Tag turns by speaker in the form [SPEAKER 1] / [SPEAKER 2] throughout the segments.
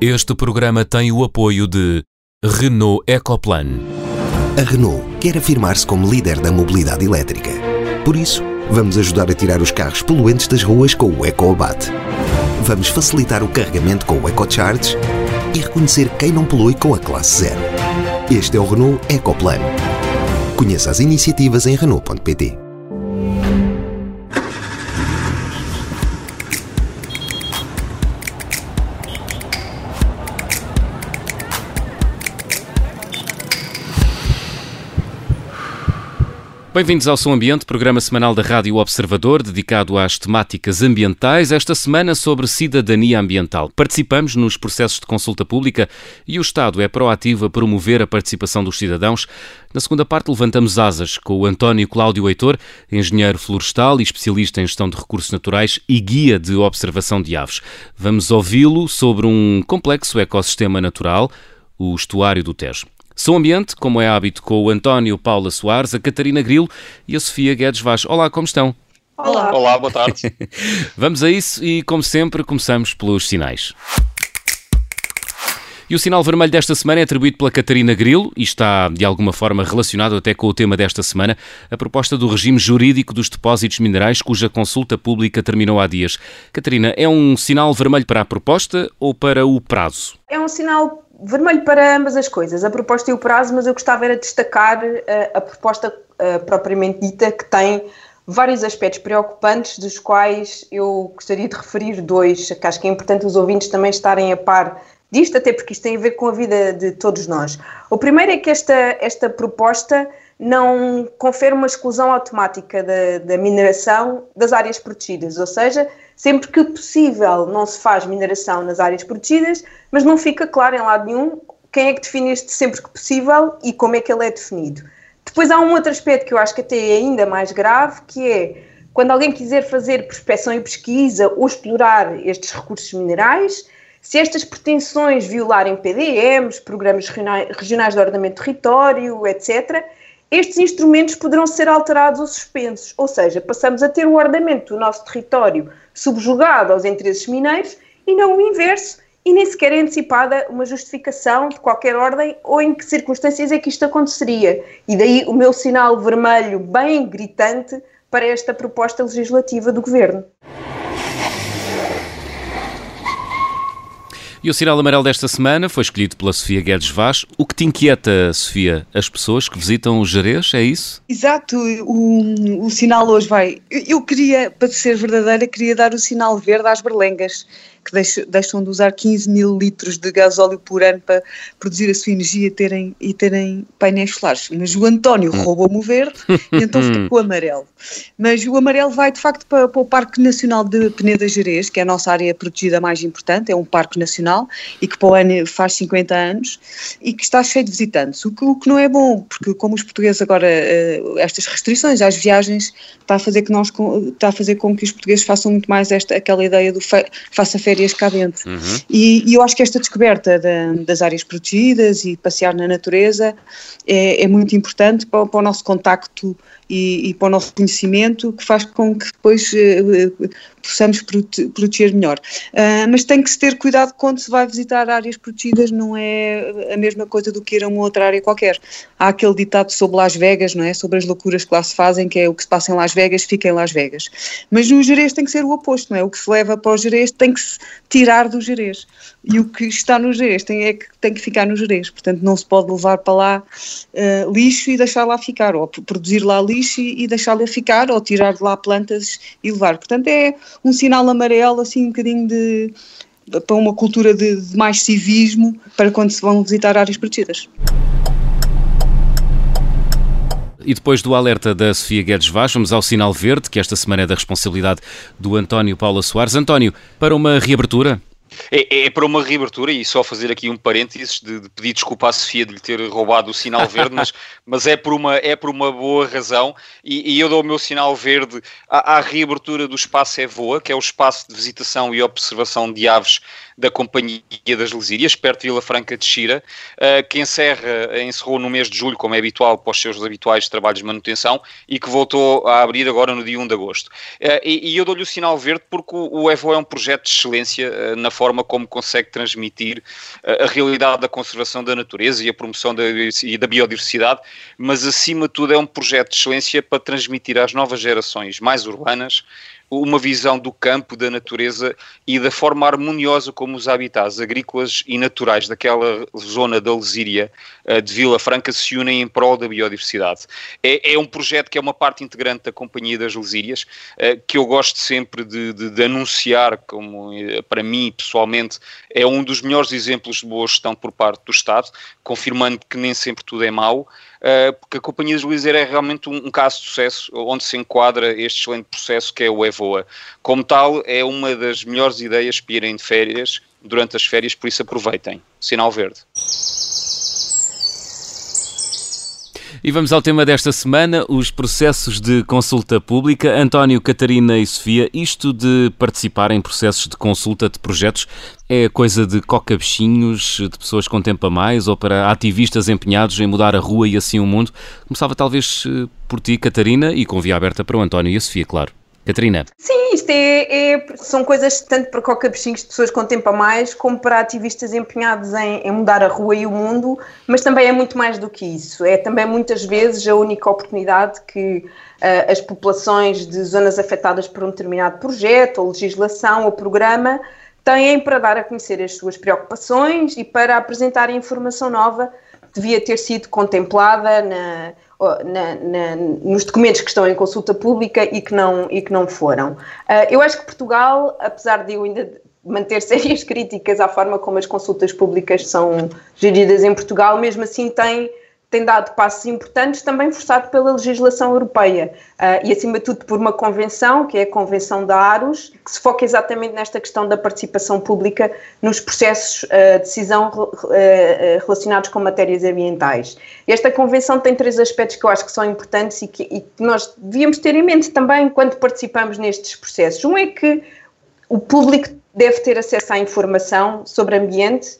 [SPEAKER 1] Este programa tem o apoio de Renault Ecoplan.
[SPEAKER 2] A Renault quer afirmar-se como líder da mobilidade elétrica. Por isso, vamos ajudar a tirar os carros poluentes das ruas com o EcoAbate. Vamos facilitar o carregamento com o EcoCharge e reconhecer quem não polui com a classe zero. Este é o Renault Ecoplan. Conheça as iniciativas em Renault.pt.
[SPEAKER 1] Bem-vindos ao Som Ambiente, programa semanal da Rádio Observador, dedicado às temáticas ambientais, esta semana sobre cidadania ambiental. Participamos nos processos de consulta pública e o Estado é proativo a promover a participação dos cidadãos. Na segunda parte, levantamos asas com o António Cláudio Heitor, engenheiro florestal e especialista em gestão de recursos naturais e guia de observação de aves. Vamos ouvi-lo sobre um complexo ecossistema natural, o estuário do Tejo. Som Ambiente, como é hábito, com o António Paula Soares, a Catarina Grilo e a Sofia Guedes Vaz. Olá, como estão?
[SPEAKER 3] Olá.
[SPEAKER 4] Olá, boa tarde.
[SPEAKER 1] Vamos a isso e, como sempre, começamos pelos sinais. E o sinal vermelho desta semana é atribuído pela Catarina Grilo e está, de alguma forma, relacionado até com o tema desta semana, a proposta do regime jurídico dos depósitos minerais, cuja consulta pública terminou há dias. Catarina, é um sinal vermelho para a proposta ou para o prazo?
[SPEAKER 3] É um sinal vermelho para ambas as coisas, a proposta e o prazo, mas eu gostava era de destacar uh, a proposta uh, propriamente dita, que tem vários aspectos preocupantes, dos quais eu gostaria de referir dois, que acho que é importante os ouvintes também estarem a par disto, até porque isto tem a ver com a vida de todos nós. O primeiro é que esta, esta proposta não confere uma exclusão automática da, da mineração das áreas protegidas, ou seja, Sempre que possível, não se faz mineração nas áreas protegidas, mas não fica claro em lado nenhum quem é que define este sempre que possível e como é que ele é definido. Depois há um outro aspecto que eu acho que até é ainda mais grave, que é quando alguém quiser fazer prospecção e pesquisa ou explorar estes recursos minerais, se estas pretensões violarem PDMs, programas regionais de ordenamento de território, etc., estes instrumentos poderão ser alterados ou suspensos, ou seja, passamos a ter o ordenamento do nosso território subjugado aos interesses mineiros e não o inverso, e nem sequer é antecipada uma justificação de qualquer ordem ou em que circunstâncias é que isto aconteceria. E daí o meu sinal vermelho bem gritante para esta proposta legislativa do Governo.
[SPEAKER 1] E o sinal amarelo desta semana foi escolhido pela Sofia Guedes Vaz. O que te inquieta, Sofia? As pessoas que visitam o Jerez, é isso?
[SPEAKER 5] Exato, o, o sinal hoje vai. Eu queria, para ser verdadeira, queria dar o sinal verde às berlengas que deixam de usar 15 mil litros de gasóleo por ano para produzir a sua energia e terem, e terem painéis solares. Mas o António hum. roubou-me o verde e então fica com o amarelo. Mas o amarelo vai de facto para, para o Parque Nacional de Peneda Gerês, que é a nossa área protegida mais importante, é um parque nacional e que para o ano faz 50 anos e que está cheio de visitantes, o que, o que não é bom, porque como os portugueses agora, eh, estas restrições às viagens está a fazer que nós, está a fazer com que os portugueses façam muito mais esta, aquela ideia do fe, faça férias cá dentro. Uhum. E, e, eu acho que esta descoberta das áreas protegidas e passear na natureza é, é muito importante para, para, o nosso contacto e, e, para o nosso conhecimento, que faz com que depois uh, possamos prote proteger melhor. Uh, mas tem que se ter cuidado quando se vai visitar áreas protegidas, não é a mesma coisa do que ir a uma outra área qualquer. Há aquele ditado sobre Las Vegas, não é? Sobre as loucuras que lá se fazem, que é o que se passa em Las Vegas, fica em Las Vegas. Mas no Jerez tem que ser o oposto, não é? O que se leva para o Jerez tem que se tirar do Jerez. E o que está no Jerez tem, é que, tem que ficar no Jerez. Portanto, não se pode levar para lá uh, lixo e deixar lá ficar, ou produzir lá lixo e, e deixar lá ficar, ou tirar de lá plantas e levar. Portanto, é um sinal amarelo, assim, um bocadinho de para uma cultura de, de mais civismo para quando se vão visitar áreas protegidas.
[SPEAKER 1] E depois do alerta da Sofia Guedes Vaz, vamos ao sinal verde, que esta semana é da responsabilidade do António Paula Soares. António, para uma reabertura?
[SPEAKER 4] É, é, para uma reabertura e só fazer aqui um parênteses de, de, pedir desculpa à Sofia de lhe ter roubado o sinal verde, mas, mas é, por uma, é por uma boa razão. E, e eu dou o meu sinal verde à, à, reabertura do espaço Evoa, que é o espaço de visitação e observação de aves da Companhia das Lesírias, perto de Vila Franca de Xira, uh, que encerra, encerrou no mês de julho, como é habitual, para os seus habituais trabalhos de manutenção, e que voltou a abrir agora no dia 1 de agosto. Uh, e, e, eu dou-lhe o sinal verde porque o, EVO é um projeto de excelência na forma como consegue transmitir a realidade da conservação da natureza e a promoção da, e da biodiversidade, mas acima de tudo é um projeto de excelência para transmitir às novas gerações mais urbanas uma visão do campo, da natureza e da forma harmoniosa como os habitats agrícolas e naturais daquela zona da Lesíria eh, de Vila Franca se unem em prol da biodiversidade. É, é um projeto que é uma parte integrante da Companhia das Lesírias, eh, que eu gosto sempre de, de, de anunciar, como eh, para mim pessoalmente é um dos melhores exemplos de boa gestão por parte do Estado, confirmando que nem sempre tudo é mau. Eh, porque a Companhia de Luizer é realmente um, um, caso de sucesso onde se enquadra este excelente processo que é o EVOA. Como tal, é uma das melhores ideias para irem de férias durante as férias, por isso aproveitem. Sinal verde.
[SPEAKER 1] E vamos ao tema desta semana, os processos de consulta pública. António, Catarina e Sofia, isto de participar em processos de consulta de projetos é coisa de coca-bichinhos, de pessoas com tempo a mais ou para ativistas empenhados em mudar a rua e assim o mundo? Começava talvez eh, por ti, Catarina, e com via aberta para o António e a Sofia, claro. Catarina.
[SPEAKER 3] Sim, isto é, é, são coisas tanto para coca-bichinhos de pessoas com tempo a mais, como para ativistas empenhados em, em, mudar a rua e o mundo, mas também é muito mais do que isso. É também muitas vezes a única oportunidade que uh, as populações de zonas afetadas por um determinado projeto, ou legislação, ou programa têm para dar a conhecer as suas preocupações e para apresentar informação nova que devia ter sido contemplada na na, na, nos documentos que estão em consulta pública e que não, e que não foram. Uh, eu acho que Portugal, apesar de eu ainda manter sérias críticas à forma como as consultas públicas são geridas em Portugal, mesmo assim tem tem dado passos importantes, também forçado pela legislação europeia uh, e, acima de tudo, por uma convenção, que é a Convenção da Aros, que se foca exatamente nesta questão da participação pública nos processos uh, de decisão uh, relacionados com matérias ambientais. Esta convenção tem três aspectos que eu acho que são importantes e que, e que nós devíamos ter em mente também quando participamos nestes processos. Um é que o público deve ter acesso à informação sobre ambiente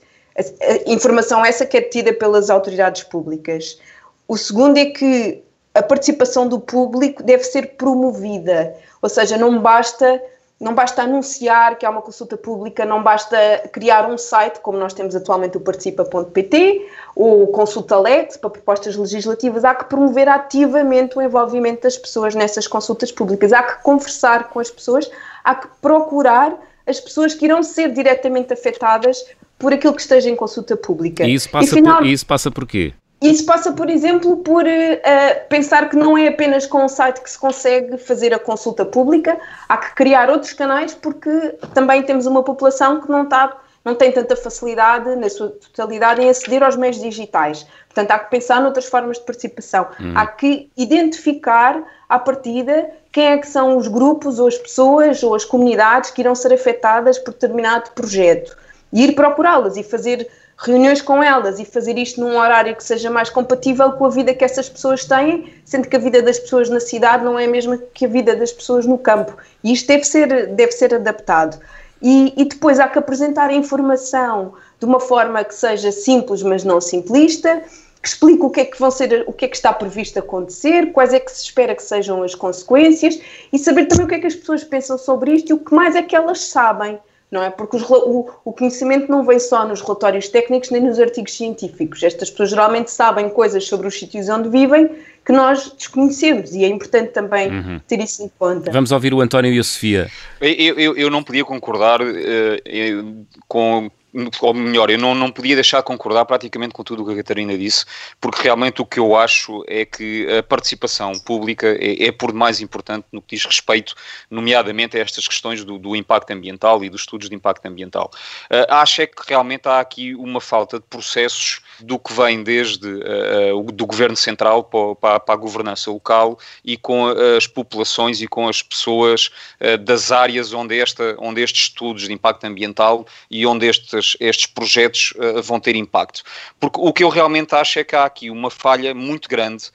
[SPEAKER 3] informação essa que é detida pelas autoridades públicas. O segundo é que a participação do público deve ser promovida, ou seja, não basta não basta anunciar que há uma consulta pública, não basta criar um site, como nós temos atualmente o participa.pt ou Consulta Lex para propostas legislativas, há que promover ativamente o envolvimento das pessoas nessas consultas públicas, há que conversar com as pessoas, há que procurar as pessoas que irão ser diretamente afetadas por aquilo que esteja em consulta pública.
[SPEAKER 1] E isso passa, e, final, por, isso passa por quê?
[SPEAKER 3] Isso passa, por exemplo, por uh, pensar que não é apenas com o site que se consegue fazer a consulta pública, há que criar outros canais porque também temos uma população que não está não tem tanta facilidade, na sua totalidade, em aceder aos meios digitais. Portanto, há que pensar noutras formas de participação. Hum. Há que identificar, à partida, quem é que são os grupos, ou as pessoas, ou as comunidades que irão ser afetadas por determinado projeto e ir procurá-las e fazer reuniões com elas e fazer isto num horário que seja mais compatível com a vida que essas pessoas têm, sendo que a vida das pessoas na cidade não é a mesma que a vida das pessoas no campo. E isto deve ser, deve ser adaptado. E, e depois há que apresentar a informação de uma forma que seja simples, mas não simplista, que explique o que é que vão ser, o que é que está previsto acontecer, quais é que se espera que sejam as consequências e saber também o que é que as pessoas pensam sobre isto e o que mais é que elas sabem não é? Porque os, o, o, conhecimento não vem só nos relatórios técnicos nem nos artigos científicos. Estas pessoas geralmente sabem coisas sobre os sítios onde vivem que nós desconhecemos e é importante também uhum. ter isso em conta.
[SPEAKER 1] Vamos ouvir o António e a Sofia.
[SPEAKER 4] Eu, eu, eu não podia concordar uh, com ou melhor, eu não, não podia deixar de concordar praticamente com tudo o que a Catarina disse, porque realmente o que eu acho é que a participação pública é, é por demais importante no que diz respeito, nomeadamente a estas questões do, do impacto ambiental e dos estudos de impacto ambiental. Uh, acho é que realmente há aqui uma falta de processos do que vem desde uh, do governo central para, para, a governança local e com as populações e com as pessoas uh, das áreas onde, esta, onde estes estudos de impacto ambiental e onde estes, estes projetos uh, vão ter impacto. Porque o que eu realmente acho é que há aqui uma falha muito grande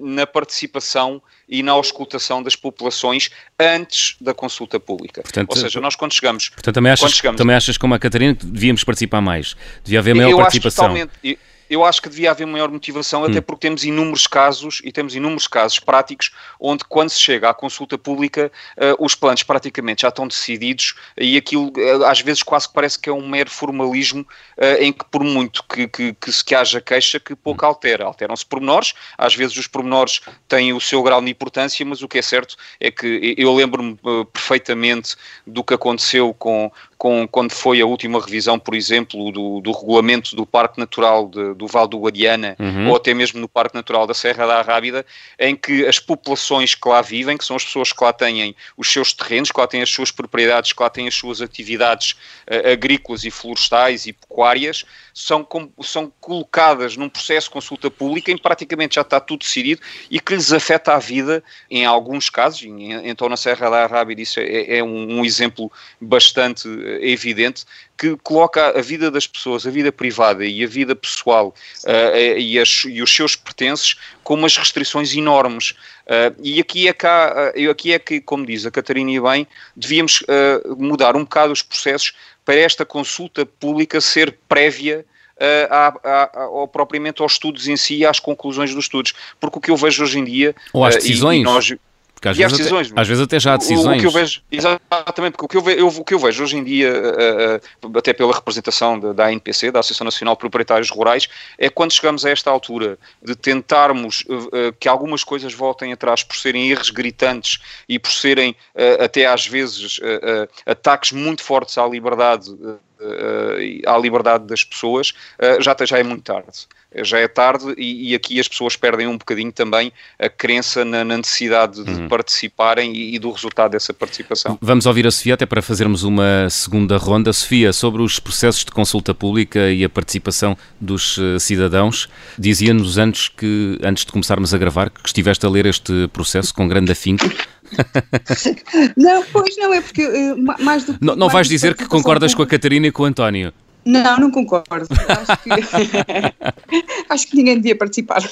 [SPEAKER 4] na participação e na auscultação das populações antes da consulta pública. Portanto, Ou seja, nós quando chegamos...
[SPEAKER 1] Portanto, também achas, chegamos, também achas como a Catarina que devíamos participar mais? Devia haver maior participação?
[SPEAKER 4] Eu acho que devia haver maior motivação, até hum. porque temos inúmeros casos e temos inúmeros casos práticos onde, quando se chega à consulta pública, uh, os planos praticamente já estão decididos e aquilo uh, às vezes quase que parece que é um mero formalismo uh, em que, por muito que, que, que, se que haja queixa, que pouco hum. altera. Alteram-se pormenores, às vezes os pormenores têm o seu grau de importância, mas o que é certo é que eu lembro-me perfeitamente do que aconteceu com, com, quando foi a última revisão, por exemplo, do, do regulamento do Parque Natural de, do Val do Guadiana, uhum. ou até mesmo no Parque Natural da Serra da Arrábida, em que as populações que lá vivem, que são as pessoas que lá têm os seus terrenos, que lá têm as suas propriedades, que lá têm as suas atividades uh, agrícolas e florestais e pecuárias, são, com, são colocadas num processo de consulta pública em que praticamente já está tudo decidido e que lhes afeta a vida em alguns casos, então na Serra da Arrábida isso é, é um, um exemplo bastante é evidente que coloca a vida das pessoas, a vida privada e a vida pessoal uh, e, as, e, os seus pertences com umas restrições enormes. Uh, e aqui é, cá, uh, aqui é que, como diz a Catarina e bem, devíamos mudar um bocado os processos para esta consulta pública ser prévia uh, ou propriamente aos estudos em si e às conclusões dos estudos. Porque o que eu vejo hoje em dia.
[SPEAKER 1] Ou às decisões. E, e nós, porque às, vezes, decisões, até, às vezes até já há decisões.
[SPEAKER 4] O, que eu vejo, exatamente, porque o que eu, vejo, o que eu vejo hoje em dia, uh, uh, até pela representação da, da ANPC, da Associação Nacional de Proprietários Rurais, é quando chegamos a esta altura de tentarmos uh, que algumas coisas voltem atrás por serem erros gritantes e por serem até às vezes ataques muito fortes à liberdade à liberdade das pessoas, já, já é muito tarde já é tarde e, e, aqui as pessoas perdem um bocadinho também a crença na, na necessidade de uhum. participarem e, e, do resultado dessa participação.
[SPEAKER 1] Vamos ouvir a Sofia até para fazermos uma segunda ronda. Sofia, sobre os processos de consulta pública e a participação dos uh, cidadãos, dizia-nos antes que antes de começarmos a gravar que estiveste a ler este processo com grande afinco.
[SPEAKER 5] não, pois não, é porque uh, mais do
[SPEAKER 1] que. Não, não vais dizer que concordas com a Catarina e com o António.
[SPEAKER 5] Não, não concordo. Acho que, acho que ninguém devia participar.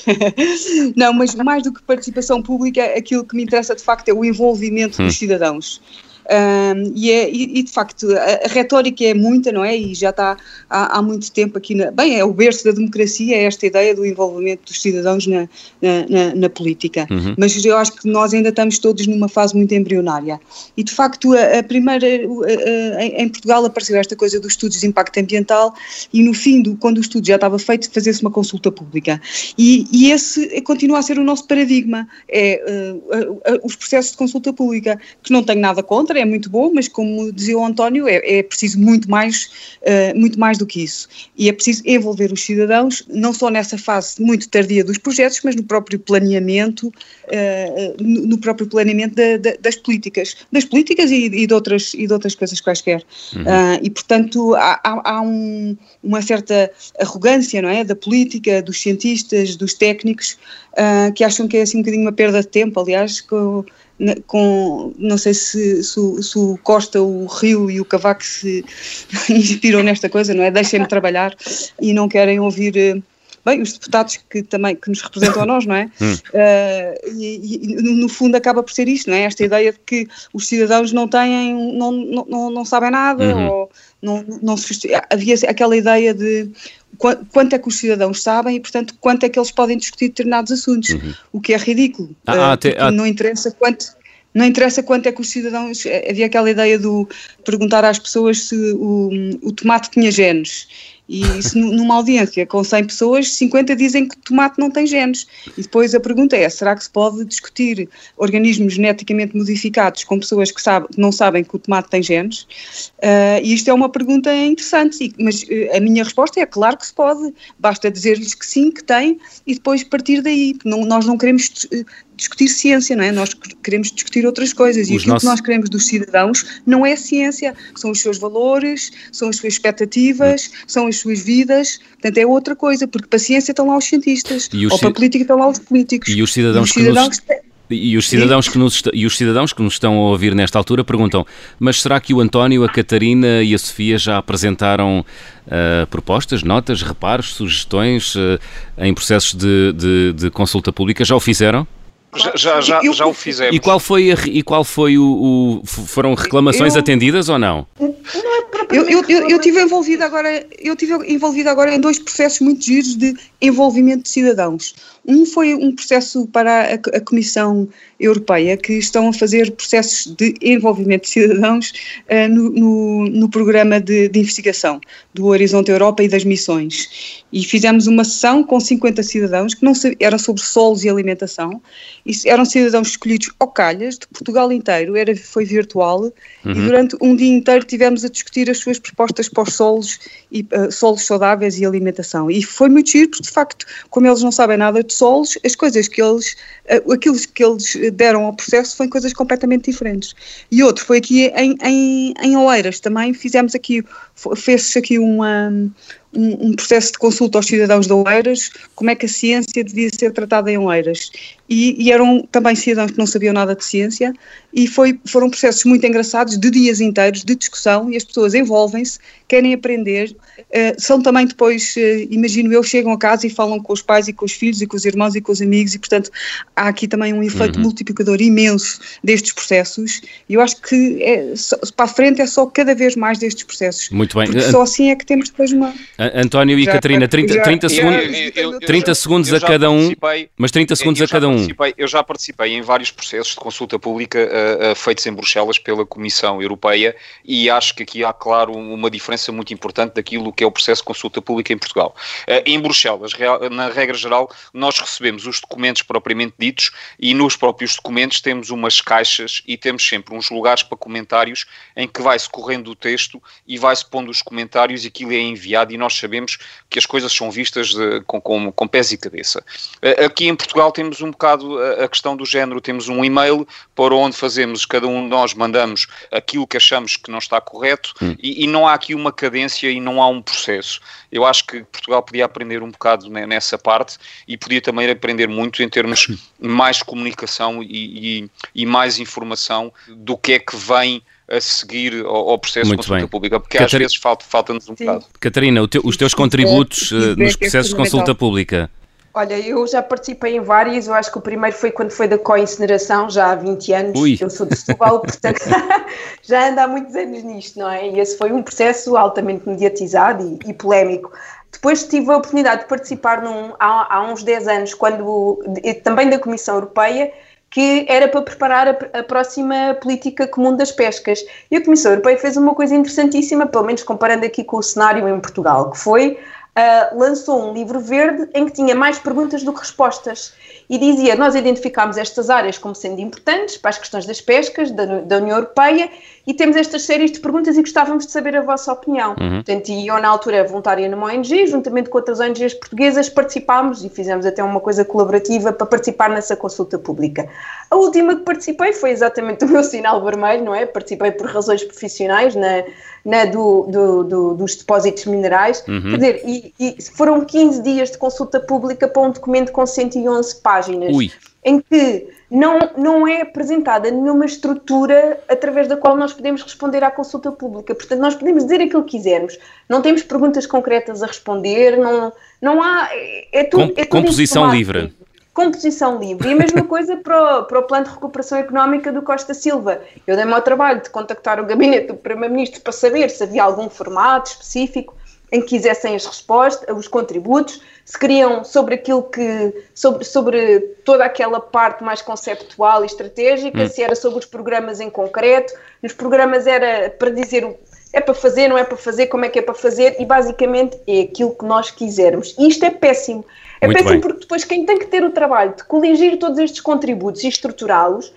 [SPEAKER 5] Não, mas mais do que participação pública, aquilo que me interessa de facto é o envolvimento hum. dos cidadãos. Um, e, é, e, e, de facto a, a, retórica é muita, não é? E já está há, há muito tempo aqui, na, bem, é o berço da democracia, é esta ideia do envolvimento dos cidadãos na, na, na, política. Uhum. Mas eu acho que nós ainda estamos todos numa fase muito embrionária. E de facto, a, a primeira, a, em Portugal apareceu esta coisa dos estudos de impacto ambiental e no fim, do, quando o estudo já estava feito, fazer-se uma consulta pública. E, e, esse continua a ser o nosso paradigma, é uh, os processos de consulta pública, que não tenho nada contra é muito bom, mas como dizia o António, é, é preciso muito mais, uh, muito mais do que isso. E é preciso envolver os cidadãos, não só nessa fase muito tardia dos projetos, mas no próprio planeamento, uh, no, no, próprio planeamento da, da, das políticas, das políticas e, e, de, outras, e de outras coisas quaisquer. Uhum. Uh, e, portanto, há, há, há um, uma certa arrogância, não é, da política, dos cientistas, dos técnicos, que acham que é assim um bocadinho uma perda de tempo, aliás, com com, não sei se, se, se, o Costa, o Rio e o Cavaco se inspiram nesta coisa, não é? Deixem-me trabalhar e não querem ouvir, eh, bem, os deputados que também, que nos representam a nós, não é? Hum. Uh, e, e, no fundo acaba por ser isto, não é? Esta ideia de que os cidadãos não têm, não, não, não sabem nada uhum. ou não, não se, havia aquela ideia de quanto é que os cidadãos sabem e, portanto, quanto é que eles podem discutir determinados assuntos, uhum. o que é ridículo. Ah, uh, ah, não interessa quanto. Não interessa quanto é que os cidadãos. Eh, havia aquela ideia do perguntar às pessoas se o, o tomate tinha genes. E isso numa audiência com 100 pessoas, 50 dizem que tomate não tem genes. E depois a pergunta é: será que se pode discutir organismos geneticamente modificados com pessoas que, sabe, não sabem que o tomate tem genes? Uh, e isto é uma pergunta interessante, mas uh, a minha resposta é: claro que se pode, basta dizer-lhes que sim, que tem, e depois partir daí. Não, nós não queremos discutir ciência, não é? Nós queremos discutir outras coisas. E aquilo nossos... que nós queremos dos cidadãos não é ciência, são os seus valores, são as suas expectativas, são as suas vidas. Portanto, é outra coisa, porque para a ciência estão lá os cientistas, ou ci... para a política estão lá os políticos.
[SPEAKER 1] E os cidadãos, e os cidadãos que, nos... E os, cidadãos que nos, e os cidadãos que nos estão a ouvir nesta altura perguntam: mas será que o António, a Catarina e a Sofia já apresentaram uh, propostas, notas, reparos, sugestões uh, em processos de, de, de, consulta pública? Já o fizeram?
[SPEAKER 4] Já, já, já, eu, já o fizemos.
[SPEAKER 1] E qual foi, a, e qual foi o, o Foram reclamações eu, atendidas ou não? Não
[SPEAKER 5] é eu, eu, eu, eu tive envolvida agora, eu tive envolvida agora em dois processos muito giros de envolvimento de cidadãos. Um foi um processo para a, Comissão Europeia, que estão a fazer processos de envolvimento de cidadãos uh, no, no, no, programa de, de, investigação do Horizonte Europa e das missões. E fizemos uma sessão com 50 cidadãos, que não eram sobre solos e alimentação, e eram cidadãos escolhidos ao calhas, de Portugal inteiro, era, foi virtual, uhum. e durante um dia inteiro tivemos a discutir as suas propostas para os solos, e, uh, solos saudáveis e alimentação. E foi muito giro, porque de facto, como eles não sabem nada de solos, as coisas que eles, uh, aquilo que eles deram ao processo foram coisas completamente diferentes. E outro foi aqui em, em, em Oeiras, também fizemos aqui, fez-se aqui uma, um, um, processo de consulta aos cidadãos de Oeiras, como é que a ciência devia ser tratada em Oeiras. E, e, eram também cidadãos que não sabiam nada de ciência, e foi, foram processos muito engraçados, de dias inteiros, de discussão, e as pessoas envolvem-se, querem aprender, uh, são também depois, uh, imagino eu, chegam a casa e falam com os pais e com os filhos e com os irmãos e com os amigos, e portanto há aqui também um efeito uhum. multiplicador imenso destes processos, e eu acho que é, para a frente é só cada vez mais destes processos.
[SPEAKER 1] Muito bem.
[SPEAKER 5] Porque só assim é que temos depois uma...
[SPEAKER 1] António e já, Catarina, 30, 30 segundos, eu, eu, 30 segundos a cada um, mas 30 segundos a cada um.
[SPEAKER 4] Eu já participei em vários processos de consulta pública uh, uh, feitos em Bruxelas pela Comissão Europeia e acho que aqui há, claro, uma diferença muito importante daquilo que é o processo de consulta pública em Portugal. Uh, em Bruxelas, na regra geral, nós recebemos os documentos propriamente ditos e nos próprios documentos temos umas caixas e temos sempre uns lugares para comentários em que vai-se correndo o texto e vai-se pondo os comentários e aquilo é enviado e nós sabemos que as coisas são vistas de, com, com, com pés e cabeça. Aqui em Portugal temos um bocado a questão do género, temos um e-mail para onde fazemos, cada um de nós mandamos aquilo que achamos que não está correto hum. e, e, não há aqui uma cadência e não há um processo. Eu acho que Portugal podia aprender um bocado nessa parte e podia também aprender muito em termos mais comunicação e, e, e mais informação do que é que vem a seguir ao, ao processo Muito de consulta bem. pública, porque Catar... às vezes falta-nos um Sim. bocado.
[SPEAKER 1] Catarina, te, os teus contributos uh, nos processos de consulta pública.
[SPEAKER 3] Olha, eu já participei em vários, eu acho que o primeiro foi quando foi da co-incineração, já há 20 anos, Ui. eu sou de Setúbal, portanto já ando há muitos anos nisto, não é? E esse foi um processo altamente mediatizado e, e polémico. Depois tive a oportunidade de participar num, há, há uns 10 anos, quando também da Comissão Europeia, que era para preparar a, a, próxima política comum das pescas. E a Comissão Europeia fez uma coisa interessantíssima, pelo menos comparando aqui com o cenário em Portugal, que foi uh, lançou um livro verde em que tinha mais perguntas do que respostas e dizia: Nós identificámos estas áreas como sendo importantes para as questões das pescas da, da União Europeia e temos estas séries de perguntas e gostávamos de saber a vossa opinião. Uhum. Portanto, e eu, na altura, voluntária numa ONG, juntamente com outras ONGs portuguesas, participámos e fizemos até uma coisa colaborativa para participar nessa consulta pública. A última que participei foi exatamente o meu sinal vermelho, não é? Participei por razões profissionais na, na do, do, do, dos depósitos minerais. Uhum. Quer dizer, e, e, foram 15 dias de consulta pública para um documento com 111 páginas. Ui. Em que não, não é apresentada nenhuma estrutura através da qual nós podemos responder à consulta pública. Portanto, nós podemos dizer aquilo que quisermos. Não temos perguntas concretas a responder, não, não há. É tudo,
[SPEAKER 1] Com, é tudo composição livre.
[SPEAKER 3] Composição livre. E a mesma coisa para o, para o Plano de Recuperação Económica do Costa Silva. Eu dei-me ao trabalho de contactar o gabinete do Primeiro-Ministro para saber se havia algum formato específico em que quisessem as respostas, os contributos, se queriam sobre aquilo que, sobre, sobre toda aquela parte mais conceptual e estratégica, hum. se era sobre os programas em concreto, nos programas era para dizer é para fazer, não é para fazer, como é que é para fazer, e basicamente é aquilo que nós quisermos. E isto é péssimo. É Muito péssimo bem. porque depois quem tem que ter o trabalho de coligir todos estes contributos e estruturá-los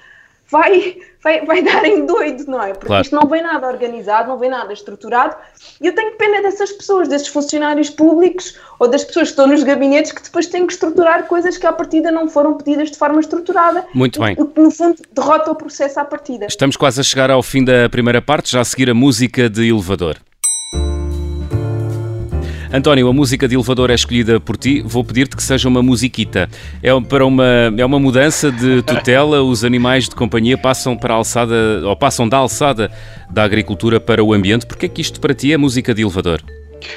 [SPEAKER 3] vai, vai, vai dar em doido, não é? Porque claro. isto não vem nada organizado, não vem nada estruturado. E eu tenho pena dessas pessoas, desses funcionários públicos ou das pessoas que estão nos gabinetes que depois têm que estruturar coisas que à partida não foram pedidas de forma estruturada.
[SPEAKER 1] Muito bem.
[SPEAKER 3] O que, no fundo, derrota o processo à partida.
[SPEAKER 1] Estamos quase a chegar ao fim da primeira parte, já a seguir a música de elevador. António, a música de elevador é escolhida por ti. Vou pedir-te que seja uma musiquita. É para uma é uma mudança de tutela. Os animais de companhia passam para a alçada ou passam da alçada da agricultura para o ambiente. Porque é que isto para ti é música de elevador?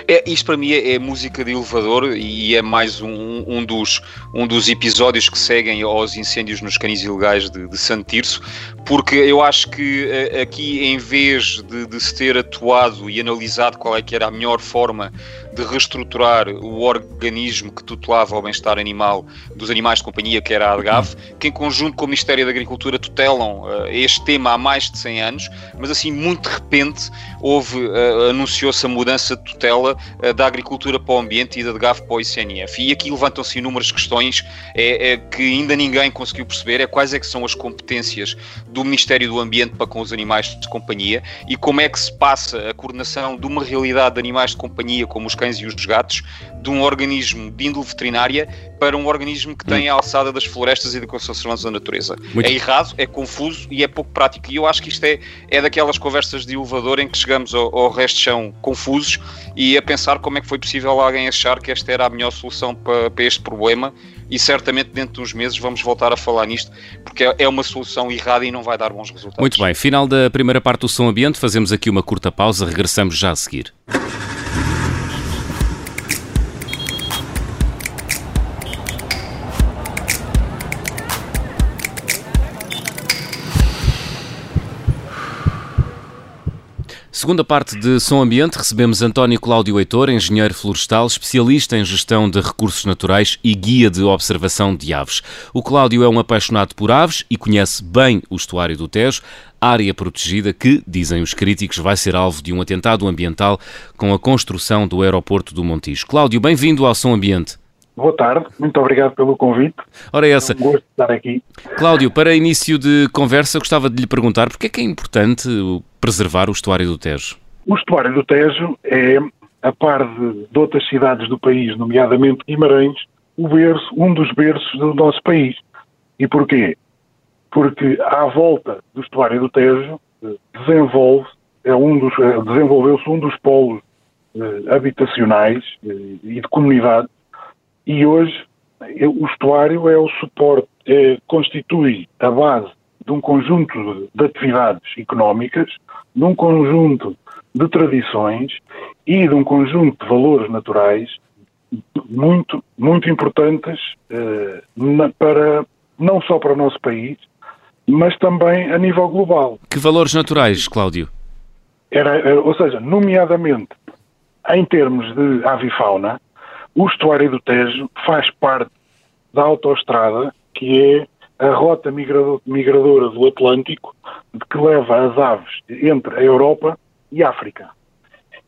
[SPEAKER 4] É, isto para mim é, é, música de elevador e é mais um, um, dos, um dos episódios que seguem aos incêndios nos canis ilegais de, de Santo Tirso, porque eu acho que eh, aqui, em vez de, de se ter atuado e analisado qual é que era a melhor forma de reestruturar o organismo que tutelava o bem-estar animal dos animais de companhia, que era a ADGAV, que em conjunto com o Ministério da Agricultura tutelam uh, este tema há mais de 100 anos, mas assim, muito de repente, houve, uh, anunciou-se a mudança de tutela uh, da agricultura para o ambiente e da ADGAV para o ICNF. E aqui levantam-se inúmeras questões é, é, que ainda ninguém conseguiu perceber, é quais é que são as competências do Ministério do Ambiente para com os animais de companhia e como é que se passa a coordenação de uma realidade de animais de companhia, como os cães e os gatos, de um organismo de índole veterinária para um organismo que tem a alçada das florestas e da conservação da natureza. Muito. É errado, é confuso e é pouco prático. E eu acho que isto é, é daquelas conversas de elevador em que chegamos ao, ao resto chão confusos e a pensar como é que foi possível alguém achar que esta era a melhor solução para, para este problema e certamente dentro de uns meses vamos voltar a falar nisto, porque é, é uma solução errada e não vai dar bons resultados.
[SPEAKER 1] Muito bem, final da primeira parte do Som Ambiente, fazemos aqui uma curta pausa, regressamos já a seguir. Segunda parte de Som Ambiente, recebemos António Cláudio Heitor, engenheiro florestal, especialista em gestão de recursos naturais e guia de observação de aves. O Cláudio é um apaixonado por aves e conhece bem o estuário do Tejo, área protegida que, dizem os críticos, vai ser alvo de um atentado ambiental com a construção do aeroporto do Montijo. Cláudio, bem-vindo ao Som Ambiente.
[SPEAKER 6] Boa tarde, muito obrigado pelo convite.
[SPEAKER 1] Ora, essa. É um
[SPEAKER 6] gosto de estar aqui.
[SPEAKER 1] Cláudio, para início de conversa, gostava de lhe perguntar porque é que é importante preservar o estuário do Tejo?
[SPEAKER 6] O estuário do Tejo é, a par de, de outras cidades do país, nomeadamente Guimarães, o berço, um dos berços do nosso país. E porquê? Porque à volta do estuário do Tejo desenvolve, é um dos, é, desenvolveu-se um dos polos eh, habitacionais eh, e de comunidade e hoje o estuário é o suporte, é, constitui a base de um conjunto de atividades económicas, de um conjunto de tradições e de um conjunto de valores naturais muito, muito importantes eh, na, para, não só para o nosso país, mas também a nível global.
[SPEAKER 1] Que valores naturais, Cláudio?
[SPEAKER 6] Era, era, ou seja, nomeadamente em termos de avifauna, o estuário do Tejo faz parte da autoestrada, que é a rota migradora do Atlântico, que leva as aves entre a Europa e a África.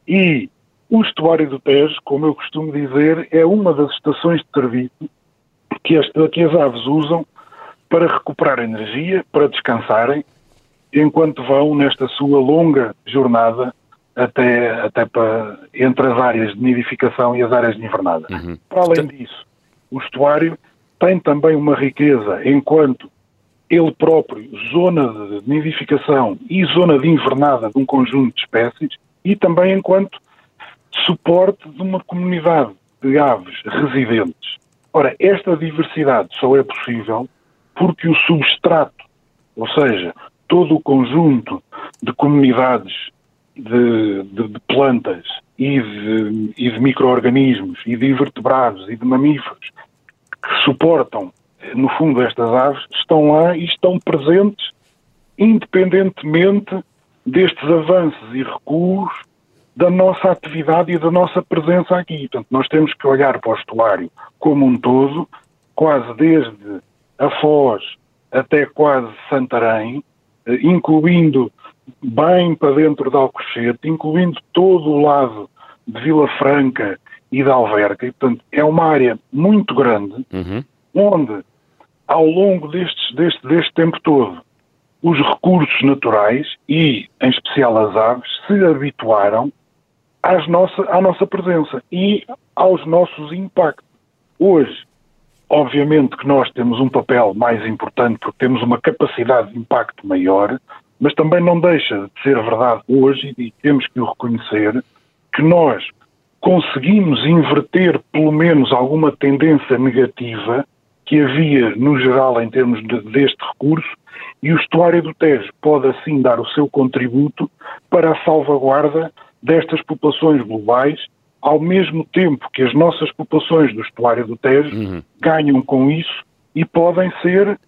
[SPEAKER 6] E o estuário do Tejo, como eu costumo dizer, é uma das estações de serviço que que as aves usam para recuperar energia, para descansarem, enquanto vão nesta sua longa jornada até, até para, entre as áreas de nidificação e as áreas de invernada. Uhum. Para além disso, o estuário tem também uma riqueza enquanto ele próprio, zona de nidificação e zona de invernada de um conjunto de espécies, e também enquanto suporte de uma comunidade de aves residentes. Ora, esta diversidade só é possível porque o substrato, ou seja, todo o conjunto de comunidades de, de, de plantas e de, e de micro-organismos e de invertebrados e de mamíferos que suportam, no fundo, estas aves, estão lá e estão presentes independentemente destes avanços e recuos da nossa atividade e da nossa presença aqui. Portanto, nós temos que olhar para o estuário como um todo, quase desde a Foz até quase Santarém, eh, incluindo bem para dentro de Alcochete, incluindo todo o lado de Vila Franca e da Alverca. E, portanto, é uma área muito grande, uhum. onde, ao longo destes, deste, deste tempo todo, os recursos naturais, e em especial as aves, se habituaram às nossa, à nossa presença e aos nossos impactos. Hoje, obviamente que nós temos um papel mais importante porque temos uma capacidade de impacto maior, mas também não deixa de ser verdade hoje, e temos que o reconhecer, que nós conseguimos inverter pelo menos alguma tendência negativa que havia no geral em termos de, deste recurso e o estuário do Tejo pode assim dar o seu contributo para a salvaguarda destas populações globais ao mesmo tempo que as nossas populações do estuário do Tejo uhum. ganham com isso e podem ser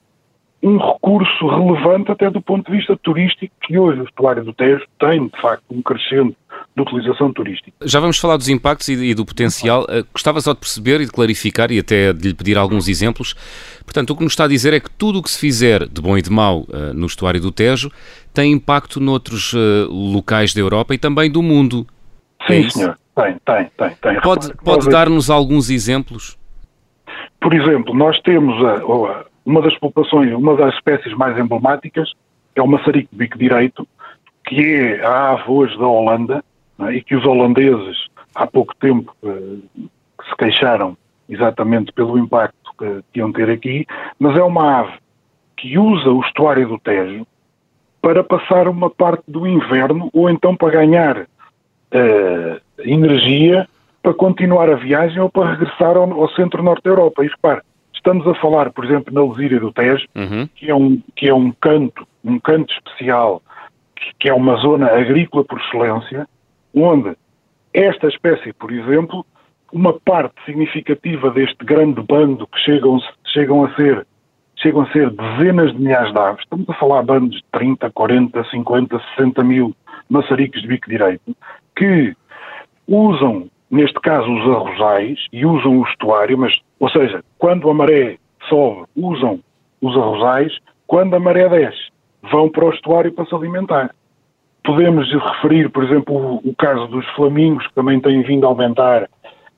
[SPEAKER 6] um recurso relevante até do ponto de vista turístico, que hoje o estuário do Tejo tem, de facto, um crescente de utilização turística.
[SPEAKER 1] Já vamos falar dos impactos e, do potencial. Uh, gostava só de perceber e de clarificar e até de lhe pedir alguns exemplos. Portanto, o que nos está a dizer é que tudo o que se fizer de bom e de mau uh, no estuário do Tejo tem impacto noutros uh, locais da Europa e também do mundo.
[SPEAKER 6] Sim, é senhor. Tem, tem, tem. tem.
[SPEAKER 1] Pode, pode dar-nos alguns exemplos?
[SPEAKER 6] Por exemplo, nós temos a, uma das populações, uma das espécies mais emblemáticas é o maçarico de bico direito, que é a ave hoje da Holanda, é? e que os holandeses há pouco tempo eh, se queixaram exatamente pelo impacto que, que iam ter aqui, mas é uma ave que usa o estuário do Tejo para passar uma parte do inverno ou então para ganhar uh, energia para continuar a viagem ou para regressar ao, ao centro-norte da Europa. E repare, estamos a falar, por exemplo, na Lesíria do Tejo, uhum. que, é um, que é um canto, um canto especial, que, que é uma zona agrícola por excelência, onde esta espécie, por exemplo, uma parte significativa deste grande bando que chegam, chegam a ser chegam a ser dezenas de milhares de aves, estamos a falar de bandos de 30, 40, 50, 60 mil maçaricos de bico direito, que usam neste caso os arrozais, e usam o estuário, mas, ou seja, quando a maré sobe, usam os arrozais, quando a maré desce, vão para o estuário para se alimentar. Podemos referir, por exemplo, o, o caso dos flamingos, que também têm vindo a aumentar,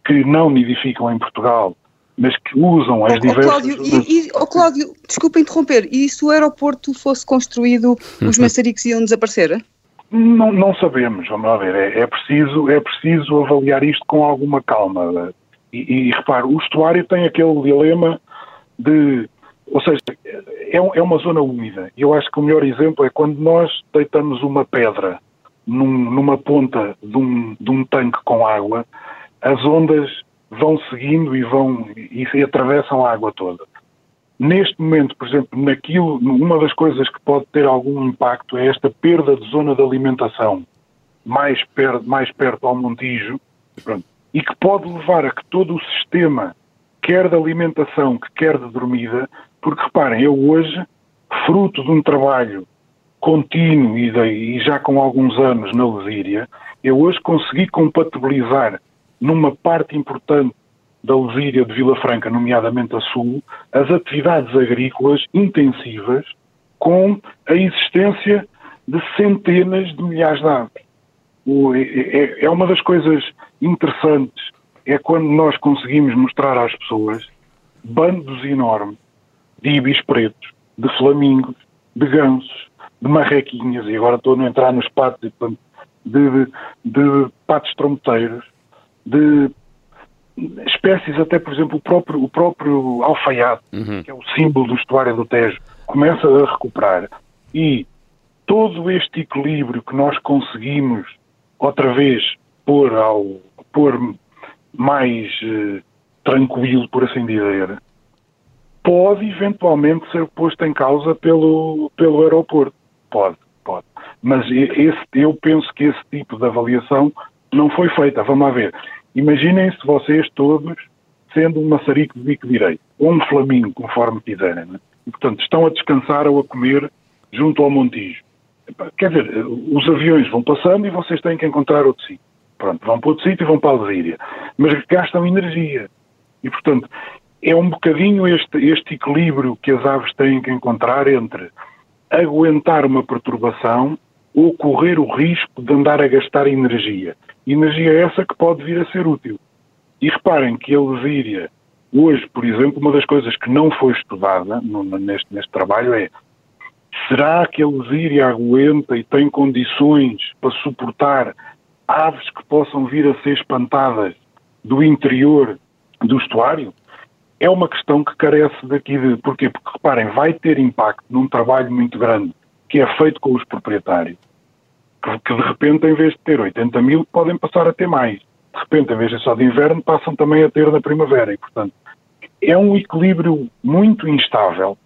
[SPEAKER 6] que não nidificam em Portugal, mas que usam as oh, diversas...
[SPEAKER 5] Cláudio, e, e, oh, Cláudio, desculpa interromper, e se o aeroporto fosse construído, os maçaricos iam desaparecer?
[SPEAKER 6] Não, não sabemos, vamos lá ver. É, é, preciso, é preciso avaliar isto com alguma calma. E, e repare, o estuário tem aquele dilema de. Ou seja, é, é uma zona úmida. Eu acho que o melhor exemplo é quando nós deitamos uma pedra num, numa ponta de um, de um tanque com água, as ondas vão seguindo e vão e, e atravessam a água toda. Neste momento, por exemplo, naquilo, uma das coisas que pode ter algum impacto é esta perda de zona de alimentação mais perto, mais perto ao Montijo, pronto, e que pode levar a que todo o sistema, quer de alimentação, que quer de dormida, porque reparem, eu hoje, fruto de um trabalho contínuo e, de, e já com alguns anos na Lesíria, eu hoje consegui compatibilizar numa parte importante da Lesíria de Vila Franca, nomeadamente a sul, as atividades agrícolas intensivas com a existência de centenas de milhares de aves. É, é, é uma das coisas interessantes, é quando nós conseguimos mostrar às pessoas bandos enormes de ibis pretos, de flamingos, de gansos, de marrequinhas, e agora estou a entrar nos patos, de, de, de patos trombeteiros, de espécies, até por exemplo o próprio, o próprio alfaiate, uhum. que é o símbolo do estuário do Tejo, começa a recuperar. E todo este equilíbrio que nós conseguimos outra vez pôr, ao, pôr mais eh, tranquilo, por assim dizer, pode eventualmente ser posto em causa pelo, pelo aeroporto. Pode, pode. Mas esse, eu penso que esse tipo de avaliação não foi feita. Vamos lá ver. Imaginem-se vocês todos sendo um maçarico de bico direito, ou um flamingo, conforme quiserem. Né? E, portanto, estão a descansar ou a comer junto ao Montijo. Quer dizer, os aviões vão passando e vocês têm que encontrar outro sítio. Pronto, vão para outro sítio e vão para a Lesíria. Mas gastam energia. E, portanto, é um bocadinho este, este equilíbrio que as aves têm que encontrar entre aguentar uma perturbação ou correr o risco de andar a gastar energia. Energia essa que pode vir a ser útil. E reparem que a lesíria, hoje, por exemplo, uma das coisas que não foi estudada no, neste, neste trabalho é será que a lesíria aguenta e tem condições para suportar aves que possam vir a ser espantadas do interior do estuário? É uma questão que carece daqui de. Porquê? Porque, reparem, vai ter impacto num trabalho muito grande que é feito com os proprietários que de repente, em vez de ter 80 mil, podem passar a ter mais. De repente, em vez de só de inverno, passam também a ter na primavera. E, portanto, é um equilíbrio muito instável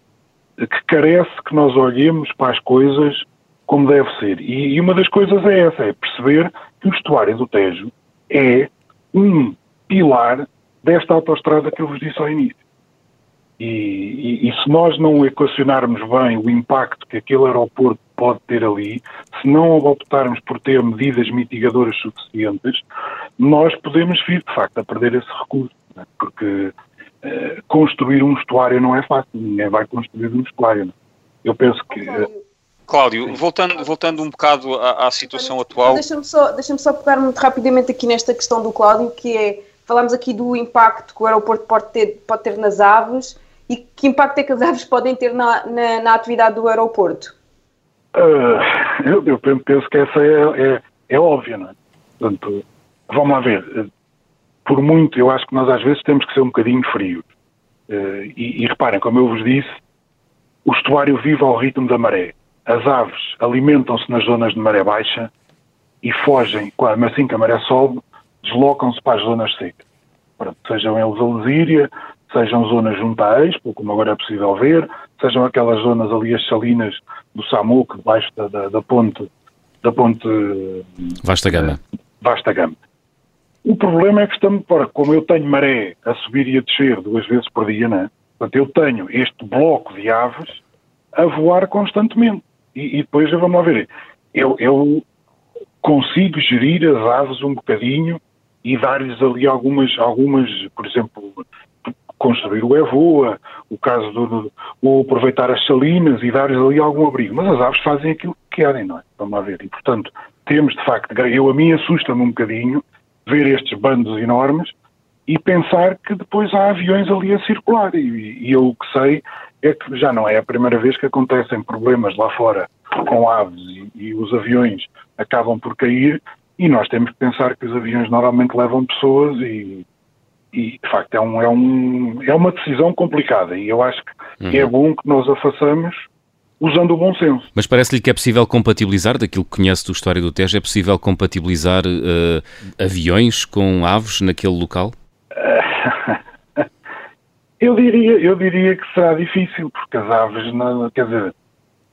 [SPEAKER 6] que carece que nós olhemos para as coisas como deve ser. E, e uma das coisas é essa, é perceber que o estuário do Tejo é um pilar desta autoestrada que eu vos disse ao início. E, e, e, se nós não equacionarmos bem o impacto que aquele aeroporto pode ter ali, se não optarmos por ter medidas mitigadoras suficientes, nós podemos vir, de facto, a perder esse recurso. Né? Porque uh, construir um estuário não é fácil, ninguém vai construir um estuário. Né? Eu penso que. Uh,
[SPEAKER 4] Cláudio, voltando, voltando um bocado à, à situação atual.
[SPEAKER 3] Deixa-me só, deixa só pegar muito rapidamente aqui nesta questão do Cláudio, que é. Falamos aqui do impacto que o aeroporto pode ter, pode ter nas aves e que impacto é que as aves podem ter na, na, na atividade do aeroporto?
[SPEAKER 6] Uh, eu, eu, penso que essa é, é, é óbvia, não é? Portanto, vamos lá ver. Por muito, eu acho que nós às vezes temos que ser um bocadinho frios. Uh, e, e reparem, como eu vos disse, o estuário vive ao ritmo da maré. As aves alimentam-se nas zonas de maré baixa e fogem, quando assim que a maré sobe, deslocam-se para as zonas secas. Pronto, sejam eles a lesíria, sejam zonas junto à Expo, como agora é possível ver, sejam aquelas zonas ali, as salinas do Samuco, debaixo da, da, da ponte, da ponte...
[SPEAKER 1] Vasta Gama.
[SPEAKER 6] Vasta Gama. O problema é que estamos, para, como eu tenho maré a subir e a descer duas vezes por dia, né? portanto eu tenho este bloco de aves a voar constantemente. E, e depois, vamos lá ver, eu, eu consigo gerir as aves um bocadinho e dar-lhes ali algumas, algumas, por exemplo, construir o EVOA, o caso do, ou aproveitar as salinas e dar-lhes ali algum abrigo. Mas as aves fazem aquilo que querem, não é? Vamos lá ver. E, portanto, temos de facto, eu a mim assusta-me um bocadinho ver estes bandos enormes e pensar que depois há aviões ali a circular. E, e eu o que sei é que já não é a primeira vez que acontecem problemas lá fora com aves e, e os aviões acabam por cair e nós temos que pensar que os aviões normalmente levam pessoas e e de facto é, um, é, um, é uma decisão complicada e eu acho que uhum. é bom que nós a façamos usando o bom senso.
[SPEAKER 1] Mas parece-lhe que é possível compatibilizar, daquilo que conhece do História do Tejo, é possível compatibilizar uh, aviões com aves naquele local?
[SPEAKER 6] eu, diria, eu diria que será difícil, porque as aves, não, quer dizer,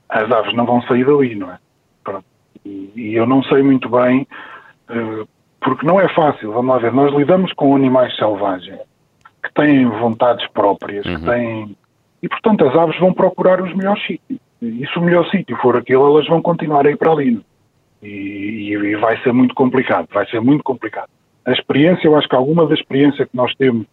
[SPEAKER 6] as aves não vão sair dali, não é? E, e eu não sei muito bem uh, porque não é fácil, vamos lá ver, nós lidamos com animais selvagens que têm vontades próprias, uhum. que têm. E portanto as aves vão procurar os melhores sítios. E se o melhor sítio for aquele, elas vão continuar a ir para ali. E, e, e, vai ser muito complicado, vai ser muito complicado. A experiência, eu acho que alguma da experiência que nós temos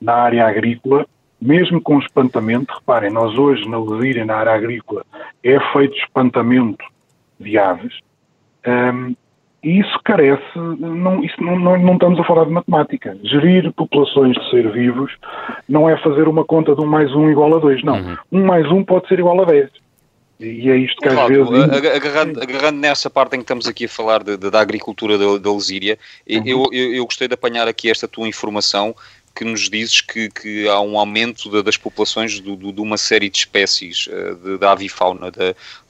[SPEAKER 6] na área agrícola, mesmo com espantamento, reparem, nós hoje na Lesíria, na área agrícola, é feito espantamento de aves. Um, e isso carece, não, isso não, não, não, estamos a falar de matemática. Gerir populações de ser vivos não é fazer uma conta de um mais um igual a dois, não. Uhum. Um mais um pode ser igual a dez. E é isto que às vezes.
[SPEAKER 4] Agarrando, agarrando, nessa parte em que estamos aqui a falar de, de, da agricultura da, da Lesíria, uhum. eu, eu, eu, gostei de apanhar aqui esta tua informação que nos dizes que, que há um aumento de, das populações do, do, de uma série de espécies de, da avifauna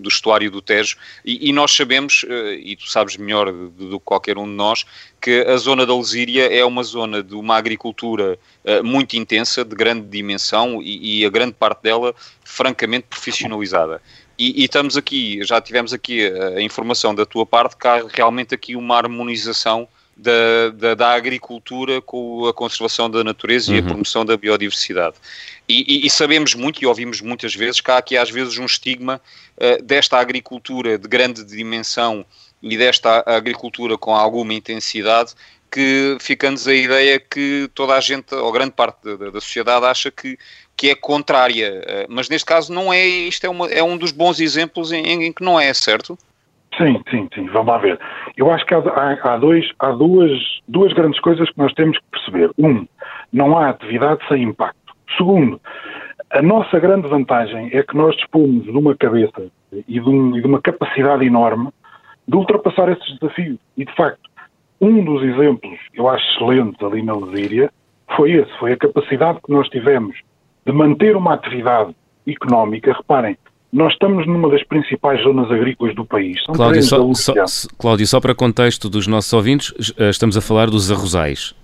[SPEAKER 4] do estuário do Tejo e, e nós sabemos, uh, e tu sabes melhor do que qualquer um de nós, que a zona da Lesíria é uma zona de uma agricultura uh, muito intensa, de grande dimensão e, e, a grande parte dela francamente profissionalizada. E, e, estamos aqui, já tivemos aqui a, a informação da tua parte que há realmente aqui uma harmonização da, da, da, agricultura com a conservação da natureza uhum. e a uhum. promoção da biodiversidade. E, e, e, sabemos muito e ouvimos muitas vezes que há aqui às vezes um estigma uh, desta agricultura de grande dimensão e desta agricultura com alguma intensidade que fica-nos a ideia que toda a gente, ou grande parte da, da sociedade, acha que, que é contrária. Uh, mas neste caso não é, isto é, uma, é um dos bons exemplos em, em, que não é, certo?
[SPEAKER 6] Sim, sim, sim, vamos lá ver. Eu acho que há, há, dois, há duas, duas grandes coisas que nós temos que perceber. Um, não há atividade sem impacto. Segundo, a nossa grande vantagem é que nós dispomos de uma cabeça e de, um, e de uma capacidade enorme de ultrapassar esses desafios. E, de facto, um dos exemplos, eu acho excelentes ali na Lesíria, foi esse, foi a capacidade que nós tivemos de manter uma atividade económica. Reparem, nós estamos numa das principais zonas agrícolas do país.
[SPEAKER 1] São Cláudio, só, só, Cláudio, só para contexto dos nossos ouvintes, eh, estamos a falar dos arrozais.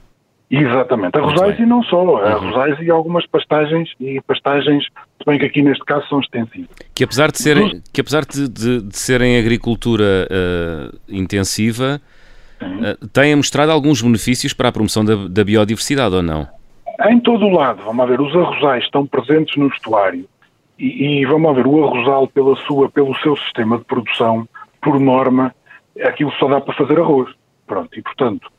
[SPEAKER 6] Exatamente, arrozais e não só, uhum. arrozais e algumas pastagens, e pastagens, se bem que aqui neste caso são extensivas.
[SPEAKER 1] Que apesar de serem, que apesar de, de, de serem agricultura uh, intensiva, uh, têm mostrado alguns benefícios para a promoção da, da biodiversidade ou não?
[SPEAKER 6] Em todo o lado, vamos ver, os arrozais estão presentes no estuário e, e, vamos ver, o arrozal pela sua, pelo seu sistema de produção, por norma, aquilo só dá para fazer arroz. Pronto, e portanto,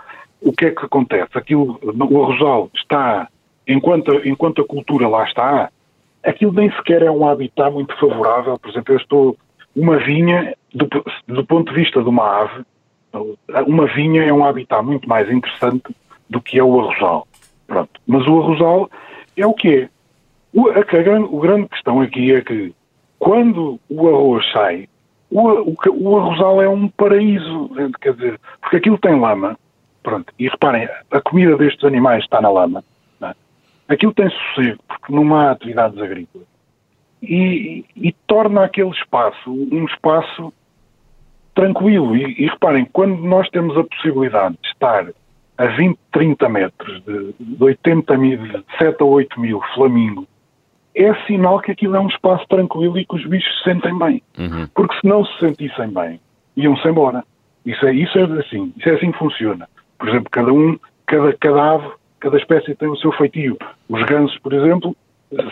[SPEAKER 6] o que é que acontece? Aquilo, o arrozal está, enquanto, enquanto a cultura lá está, aquilo nem sequer é um habitat muito favorável. Por exemplo, eu estou, uma vinha, do, do ponto de vista de uma ave, uma vinha é um habitat muito mais interessante do que é o arrozal. Pronto. Mas o arrozal é o que é. O, a, a, a grande questão aqui é que quando o arroz sai, o, o, o arrozal é um paraíso, quer dizer, porque aquilo tem lama, pronto, e reparem, a comida destes animais está na lama, é? aquilo tem sossego, porque não há atividades agrícolas, e, e, torna aquele espaço um espaço tranquilo, e, e, reparem, quando nós temos a possibilidade de estar a 20, 30 metros, de, de 80 mil, de 7 a 8 mil flamingos, é sinal que aquilo é um espaço tranquilo e que os bichos se sentem bem. Uhum. Porque se não se sentissem bem, iam-se embora. Isso é, isso é assim, isso é assim que funciona. Por exemplo, cada um, cada, cada ave, cada espécie tem o seu feitio. Os gansos, por exemplo,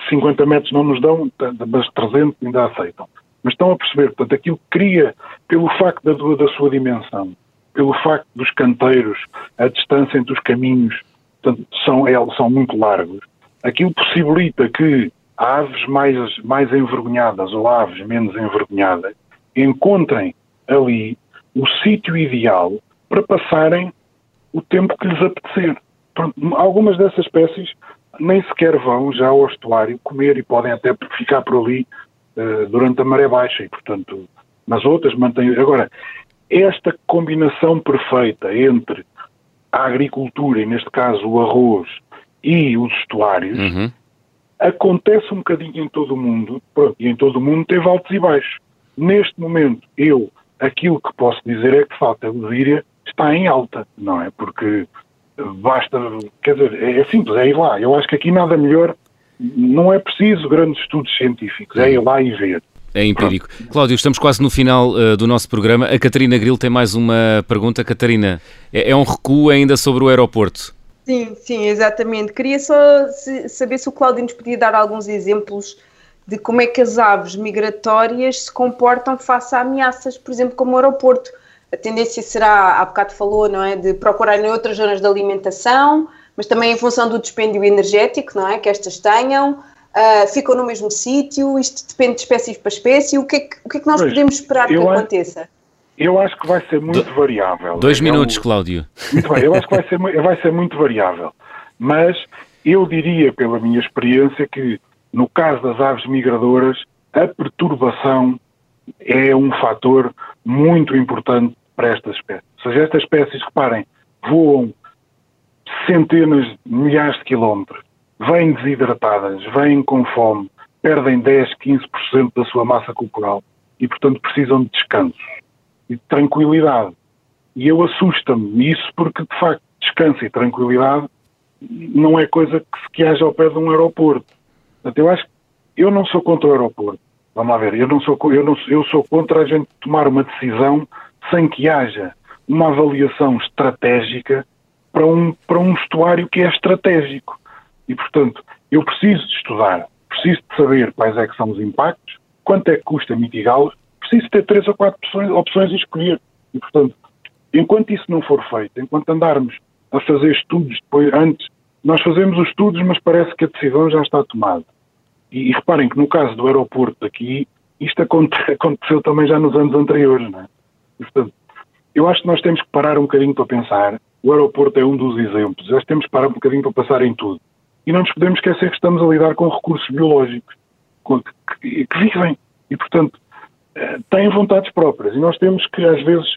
[SPEAKER 6] 50 metros não nos dão, mas 300 ainda aceitam. Mas estão a perceber, portanto, aquilo cria, pelo facto da, da sua dimensão, pelo facto dos canteiros, a distância entre os caminhos portanto, são, é, são muito largos, aquilo possibilita que aves mais, mais envergonhadas ou aves menos envergonhadas encontrem ali o sítio ideal para passarem o tempo que lhes apetecer. Pronto, algumas dessas espécies nem sequer vão já ao estuário comer e podem até ficar por ali uh, durante a maré baixa e, portanto, mas outras mantêm. Agora, esta combinação perfeita entre a agricultura, e neste caso o arroz, e os estuários, uhum acontece um bocadinho em todo o mundo, pronto, e em todo o mundo teve altos e baixos. Neste momento, eu, aquilo que posso dizer é que de facto a Lesíria está em alta, não é? Porque basta, quer dizer, é, é simples, é ir lá. Eu acho que aqui nada melhor, não é preciso grandes estudos científicos, é ir lá e ver.
[SPEAKER 1] É empírico. Pronto. Cláudio, estamos quase no final uh, do nosso programa. A Catarina Gril tem mais uma pergunta. Catarina, é, é um recuo ainda sobre o aeroporto?
[SPEAKER 3] Sim, sim, exatamente. Queria só saber se o Cláudio nos podia dar alguns exemplos de como é que as aves migratórias se comportam face a ameaças, por exemplo, como o aeroporto. A tendência será, há bocado falou, não é, de procurar em outras zonas de alimentação, mas também em função do dispêndio energético, não é, que estas tenham, uh, ficam no mesmo sítio, isto depende de espécie para espécie, o que é que, o que, é que nós pois, podemos esperar que aconteça?
[SPEAKER 6] Eu acho que vai ser muito Do, variável.
[SPEAKER 1] Dois é minutos, Cláudio.
[SPEAKER 6] Muito bem, eu acho que vai ser, vai ser muito variável. Mas eu diria, pela minha experiência, que no caso das aves migradoras, a perturbação é um fator muito importante para estas espécies. Ou seja, estas espécies, reparem, voam centenas, milhares de quilómetros, vêm desidratadas, vêm com fome, perdem 10, 15% da sua massa corporal e, portanto, precisam de descanso e de tranquilidade. E eu assusta-me isso porque, de facto, descanso e tranquilidade não é coisa que se que haja ao pé de um aeroporto. Portanto, eu acho que eu não sou contra o aeroporto. Vamos lá ver, eu não sou, eu não, eu sou contra a gente tomar uma decisão sem que haja uma avaliação estratégica para um, para um estuário que é estratégico. E, portanto, eu preciso de estudar, preciso de saber quais é que são os impactos, quanto é que custa mitigá-los preciso ter três ou quatro opções, opções a escolher. E, portanto, enquanto isso não for feito, enquanto andarmos a fazer estudos depois, antes, nós fazemos os estudos, mas parece que a decisão já está tomada. E, e reparem que no caso do aeroporto aqui, isto aconteceu também já nos anos anteriores, não é? E, portanto, eu acho que nós temos que parar um bocadinho para pensar. O aeroporto é um dos exemplos. Nós temos que parar um bocadinho para passar em tudo. E não nos podemos esquecer que estamos a lidar com recursos biológicos que, que vivem. E, portanto, têm vontades próprias e nós temos que, às vezes,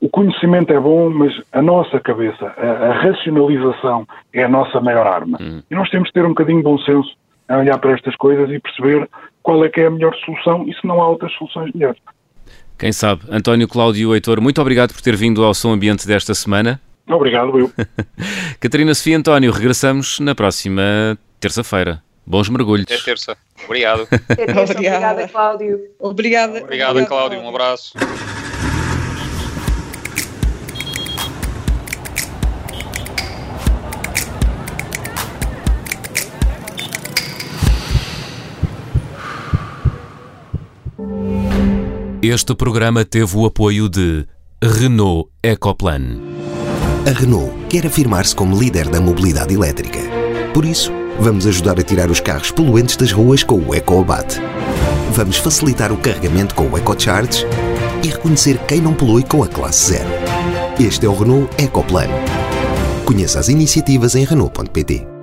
[SPEAKER 6] o conhecimento é bom, mas a nossa cabeça, a, a racionalização é a nossa maior arma. Hum. E nós temos que ter um bocadinho de bom senso a olhar para estas coisas e perceber qual é que é a melhor solução e se não há outras soluções melhores.
[SPEAKER 1] Quem sabe? António Cláudio Heitor, muito obrigado por ter vindo ao Som Ambiente desta semana.
[SPEAKER 6] Obrigado, eu.
[SPEAKER 1] Catarina Sofia António, regressamos na próxima terça-feira. Bons mergulhos.
[SPEAKER 4] Até terça. Obrigado.
[SPEAKER 3] Obrigada. Obrigada, Cláudio.
[SPEAKER 5] Obrigada.
[SPEAKER 4] Obrigado, Cláudio. Um abraço.
[SPEAKER 1] Este programa teve o apoio de Renault Ecoplan.
[SPEAKER 2] A Renault quer afirmar-se como líder da mobilidade elétrica. Por isso, vamos ajudar a tirar os carros poluentes das ruas com o EcoAbate. Vamos facilitar o carregamento com o EcoCharge e reconhecer quem não polui com a classe zero. Este é o Renault Ecoplan. Conheça as iniciativas em Renault.pt.